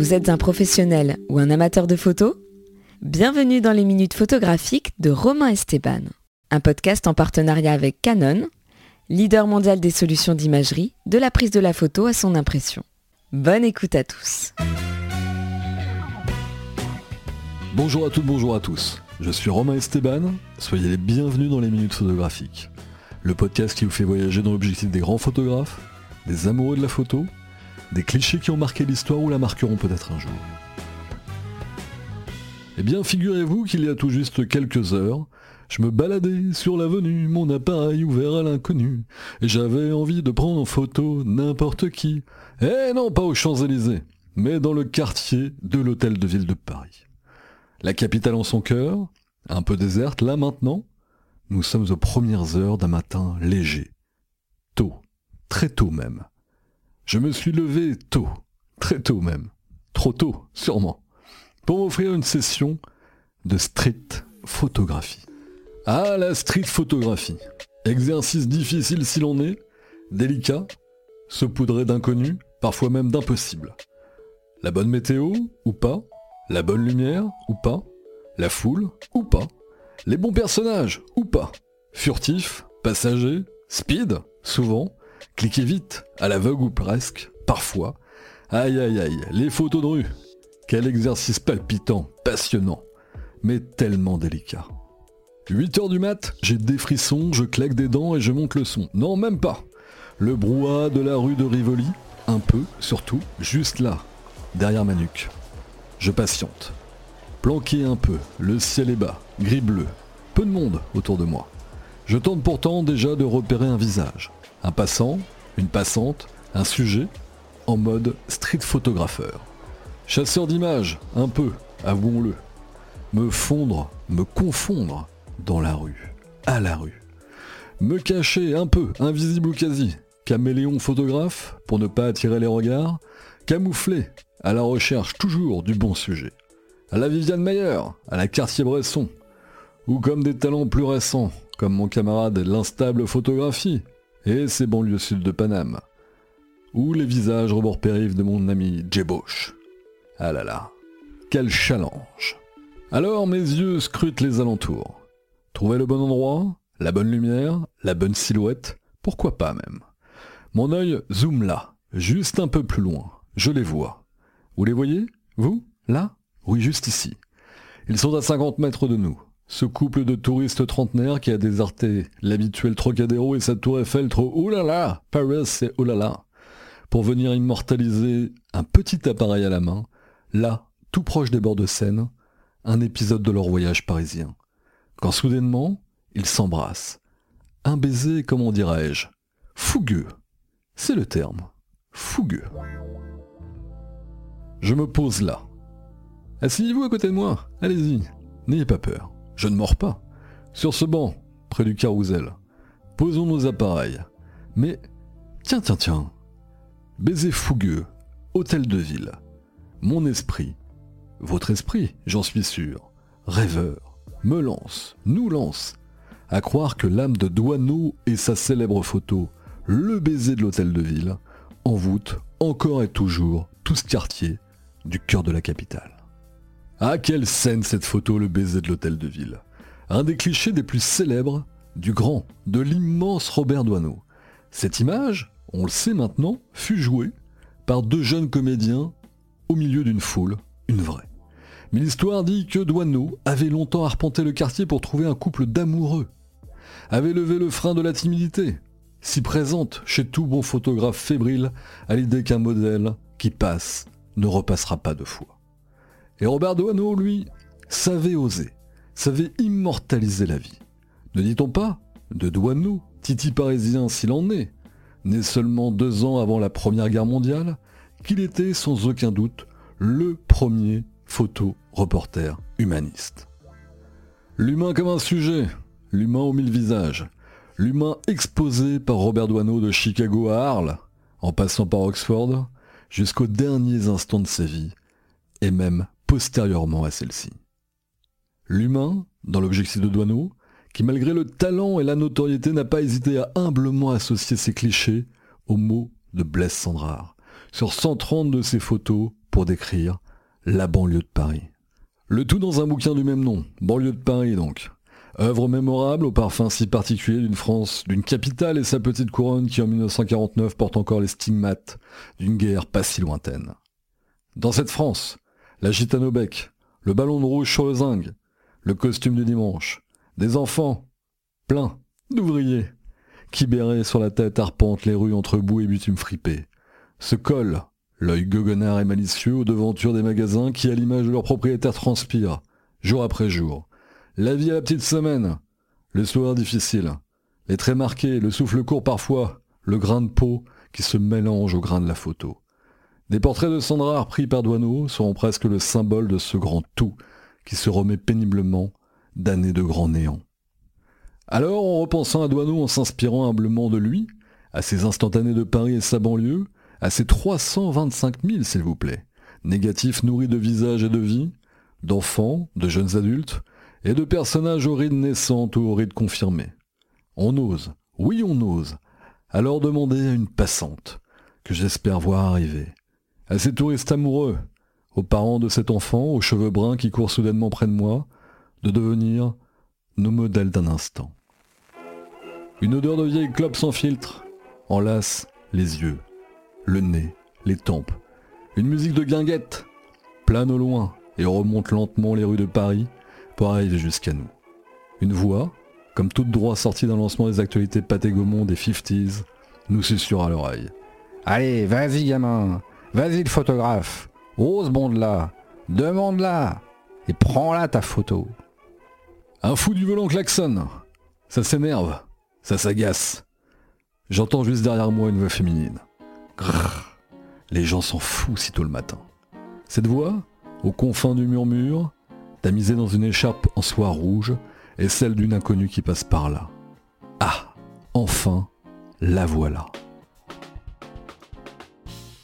Vous êtes un professionnel ou un amateur de photos Bienvenue dans les minutes photographiques de Romain Esteban, un podcast en partenariat avec Canon, leader mondial des solutions d'imagerie, de la prise de la photo à son impression. Bonne écoute à tous. Bonjour à toutes, bonjour à tous. Je suis Romain Esteban, soyez les bienvenus dans les minutes photographiques. Le podcast qui vous fait voyager dans l'objectif des grands photographes, des amoureux de la photo, des clichés qui ont marqué l'histoire ou la marqueront peut-être un jour. Eh bien, figurez-vous qu'il y a tout juste quelques heures, je me baladais sur l'avenue, mon appareil ouvert à l'inconnu, et j'avais envie de prendre en photo n'importe qui. Eh non, pas aux Champs-Élysées, mais dans le quartier de l'hôtel de ville de Paris. La capitale en son cœur, un peu déserte là maintenant, nous sommes aux premières heures d'un matin léger. Tôt, très tôt même. Je me suis levé tôt, très tôt même. Trop tôt, sûrement. Pour m'offrir une session de street photographie. Ah, la street photographie. Exercice difficile si l'on est, délicat, saupoudré d'inconnus, parfois même d'impossible. La bonne météo, ou pas La bonne lumière, ou pas La foule, ou pas Les bons personnages, ou pas Furtif, passager, speed, souvent, cliquez vite, à l'aveugle ou presque, parfois. Aïe aïe aïe, les photos de rue. Quel exercice palpitant, passionnant, mais tellement délicat. 8 heures du mat, j'ai des frissons, je claque des dents et je monte le son. Non, même pas. Le brouhaha de la rue de Rivoli, un peu, surtout, juste là, derrière ma nuque. Je patiente. Planqué un peu, le ciel est bas, gris bleu, peu de monde autour de moi. Je tente pourtant déjà de repérer un visage. Un passant, une passante, un sujet, en mode street photographeur. Chasseur d'images, un peu, avouons-le. Me fondre, me confondre dans la rue, à la rue. Me cacher un peu, invisible ou quasi, caméléon photographe, pour ne pas attirer les regards, camouflé, à la recherche toujours du bon sujet. À la Viviane Mayer, à la Cartier-Bresson, ou comme des talents plus récents, comme mon camarade l'instable photographie, et ses banlieues sud de Paname, ou les visages rebord périph de mon ami Jeboche. Ah là là, quel challenge Alors mes yeux scrutent les alentours. Trouver le bon endroit, la bonne lumière, la bonne silhouette, pourquoi pas même. Mon œil zoome là, juste un peu plus loin. Je les vois. Vous les voyez Vous? Là? Oui, juste ici. Ils sont à 50 mètres de nous. Ce couple de touristes trentenaires qui a déserté l'habituel Trocadéro et sa tour Eiffel trop oulala, Paris c'est oulala, pour venir immortaliser un petit appareil à la main, là, tout proche des bords de Seine, un épisode de leur voyage parisien. Quand soudainement, ils s'embrassent. Un baiser, comment dirais-je Fougueux. C'est le terme. Fougueux. Je me pose là. Asseyez-vous à côté de moi. Allez-y. N'ayez pas peur. Je ne mords pas. Sur ce banc, près du carrousel. Posons nos appareils. Mais, tiens, tiens, tiens. Baiser fougueux. Hôtel de ville. Mon esprit. Votre esprit, j'en suis sûr. Rêveur. Me lance. Nous lance. À croire que l'âme de Douaneau et sa célèbre photo, le baiser de l'hôtel de ville, envoûte encore et toujours tout ce quartier du cœur de la capitale. Ah, quelle scène cette photo, le baiser de l'hôtel de ville. Un des clichés des plus célèbres du grand, de l'immense Robert Doisneau. Cette image, on le sait maintenant, fut jouée par deux jeunes comédiens au milieu d'une foule, une vraie. Mais l'histoire dit que Doisneau avait longtemps arpenté le quartier pour trouver un couple d'amoureux, avait levé le frein de la timidité, si présente chez tout bon photographe fébrile à l'idée qu'un modèle qui passe ne repassera pas deux fois. Et Robert Doisneau, lui, savait oser, savait immortaliser la vie. Ne dit-on pas de Doisneau, titi parisien s'il en est, né seulement deux ans avant la Première Guerre mondiale, qu'il était sans aucun doute le premier photo-reporter humaniste. L'humain comme un sujet, l'humain aux mille visages, l'humain exposé par Robert Doisneau de Chicago à Arles, en passant par Oxford, jusqu'aux derniers instants de sa vie, et même postérieurement à celle-ci. L'humain, dans l'objectif de Doisneau, qui malgré le talent et la notoriété n'a pas hésité à humblement associer ses clichés aux mots de Blaise Sandrard, sur 130 de ses photos pour décrire la banlieue de Paris. Le tout dans un bouquin du même nom, Banlieue de Paris donc. Œuvre mémorable au parfum si particulier d'une France, d'une capitale et sa petite couronne qui en 1949 porte encore les stigmates d'une guerre pas si lointaine. Dans cette France, la gitane au bec, le ballon de rouge sur le zinc, le costume du dimanche, des enfants, pleins d'ouvriers, qui béraient sur la tête arpentent les rues entre boue et bitume fripé, se collent, l'œil goguenard et malicieux aux devantures des magasins qui, à l'image de leurs propriétaires, transpirent, jour après jour, la vie à la petite semaine, le sourire difficile, les traits marqués, le souffle court parfois, le grain de peau qui se mélange au grain de la photo. Des portraits de Sandra pris par Douaneau seront presque le symbole de ce grand tout qui se remet péniblement d'années de grand néant. Alors, en repensant à Douaneau, en s'inspirant humblement de lui, à ses instantanés de Paris et sa banlieue, à ses 325 000, s'il vous plaît, négatifs nourris de visages et de vie, d'enfants, de jeunes adultes, et de personnages aux rides naissantes ou aux rides confirmées. On ose, oui on ose, alors demander à une passante, que j'espère voir arriver, à ces touristes amoureux, aux parents de cet enfant aux cheveux bruns qui court soudainement près de moi, de devenir nos modèles d'un instant. Une odeur de vieille clope sans filtre enlace les yeux, le nez, les tempes. Une musique de guinguette plane au loin et remonte lentement les rues de Paris pour arriver jusqu'à nous. Une voix, comme toute droit sortie d'un lancement des actualités Pathé Gaumont des 50s, nous susurre à l'oreille. Allez, vas-y gamin, vas-y le photographe, ose bonde là, demande là, et prends là ta photo. Un fou du volant klaxonne. Ça s'énerve, ça s'agace. J'entends juste derrière moi une voix féminine. Grrr. Les gens s'en foutent sitôt le matin. Cette voix, aux confins du murmure, tamisée dans une écharpe en soie rouge, est celle d'une inconnue qui passe par là. Ah, enfin, la voilà.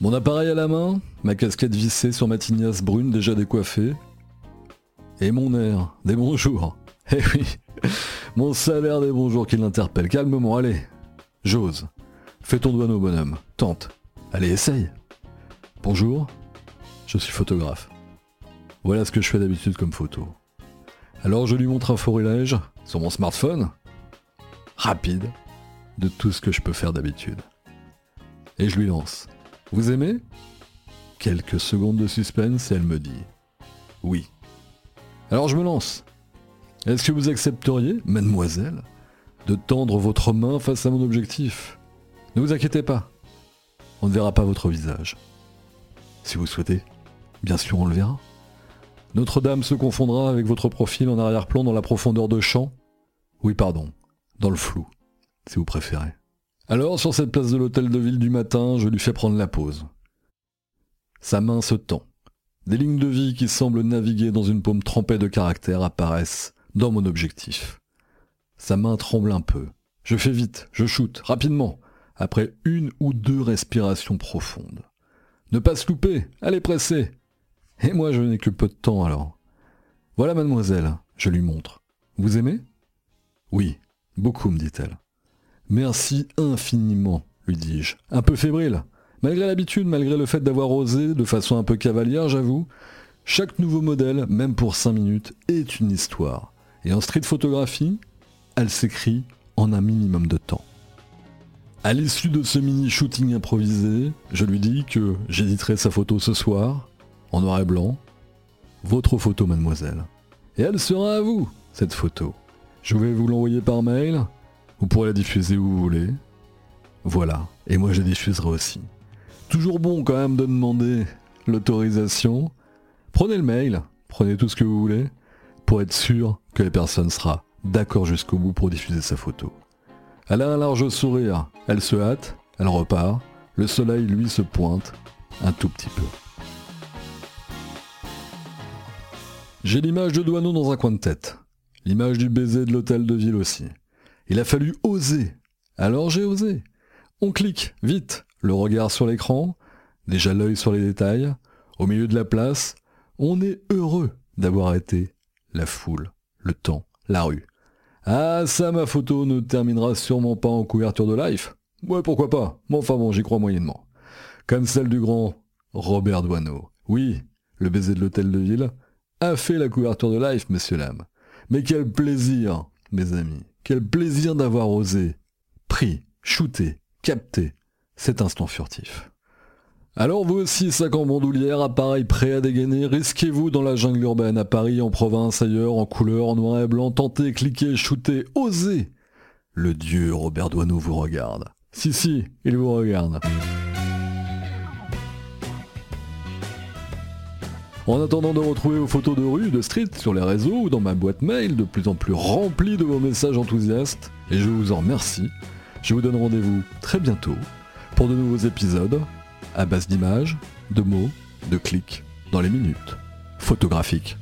Mon appareil à la main, ma casquette vissée sur ma tignasse brune déjà décoiffée, et mon air des bonjours. Eh oui, mon salaire des bonjours qui l'interpelle. Calmement, allez. J'ose. Fais ton doigt au bonhomme. Tente. Allez, essaye. Bonjour, je suis photographe. Voilà ce que je fais d'habitude comme photo. Alors je lui montre un florilège sur mon smartphone, rapide, de tout ce que je peux faire d'habitude. Et je lui lance. Vous aimez? Quelques secondes de suspense et elle me dit oui. Alors je me lance. Est-ce que vous accepteriez, mademoiselle, de tendre votre main face à mon objectif? Ne vous inquiétez pas, on ne verra pas votre visage. Si vous souhaitez, bien sûr on le verra. Notre-Dame se confondra avec votre profil en arrière-plan dans la profondeur de champ. Oui, pardon, dans le flou, si vous préférez. Alors, sur cette place de l'hôtel de ville du matin, je lui fais prendre la pause. Sa main se tend. Des lignes de vie qui semblent naviguer dans une paume trempée de caractère apparaissent dans mon objectif. Sa main tremble un peu. Je fais vite, je shoote, rapidement, après une ou deux respirations profondes. Ne pas se louper, allez presser. Et moi je n'ai que peu de temps alors. Voilà mademoiselle, je lui montre. Vous aimez? Oui, beaucoup me dit-elle. Merci infiniment, lui dis-je, un peu fébrile. Malgré l'habitude, malgré le fait d'avoir osé de façon un peu cavalière, j'avoue, chaque nouveau modèle, même pour 5 minutes, est une histoire. Et en street photographie, elle s'écrit en un minimum de temps. À l'issue de ce mini shooting improvisé, je lui dis que j'éditerai sa photo ce soir, en noir et blanc. Votre photo, mademoiselle. Et elle sera à vous, cette photo. Je vais vous l'envoyer par mail, vous pourrez la diffuser où vous voulez. Voilà, et moi je la diffuserai aussi. Toujours bon quand même de demander l'autorisation. Prenez le mail, prenez tout ce que vous voulez, pour être sûr que la personne sera d'accord jusqu'au bout pour diffuser sa photo. Elle a un large sourire, elle se hâte, elle repart, le soleil lui se pointe un tout petit peu. J'ai l'image de Douaneau dans un coin de tête, l'image du baiser de l'hôtel de ville aussi. Il a fallu oser. Alors j'ai osé. On clique, vite, le regard sur l'écran, déjà l'œil sur les détails, au milieu de la place, on est heureux d'avoir été la foule, le temps, la rue. Ah ça ma photo ne terminera sûrement pas en couverture de life. Ouais pourquoi pas, mais enfin bon j'y crois moyennement. Comme celle du grand Robert Doisneau. Oui, le baiser de l'hôtel de ville a fait la couverture de Life, messieurs dames. Mais quel plaisir, mes amis, quel plaisir d'avoir osé, pris, shooté, capté cet instant furtif. Alors vous aussi, sac en bandoulière, appareil prêt à dégainer, risquez-vous dans la jungle urbaine, à Paris, en province, ailleurs, en couleur, en noir et blanc, tentez, cliquez, shootez, osez Le dieu Robert Doisneau vous regarde. Si, si, il vous regarde. En attendant de retrouver vos photos de rue, de street, sur les réseaux ou dans ma boîte mail de plus en plus remplie de vos messages enthousiastes, et je vous en remercie, je vous donne rendez-vous très bientôt pour de nouveaux épisodes à base d'images, de mots, de clics, dans les minutes photographiques.